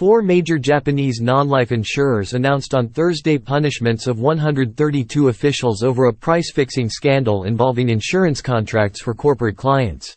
Four major Japanese non-life insurers announced on Thursday punishments of 132 officials over a price-fixing scandal involving insurance contracts for corporate clients.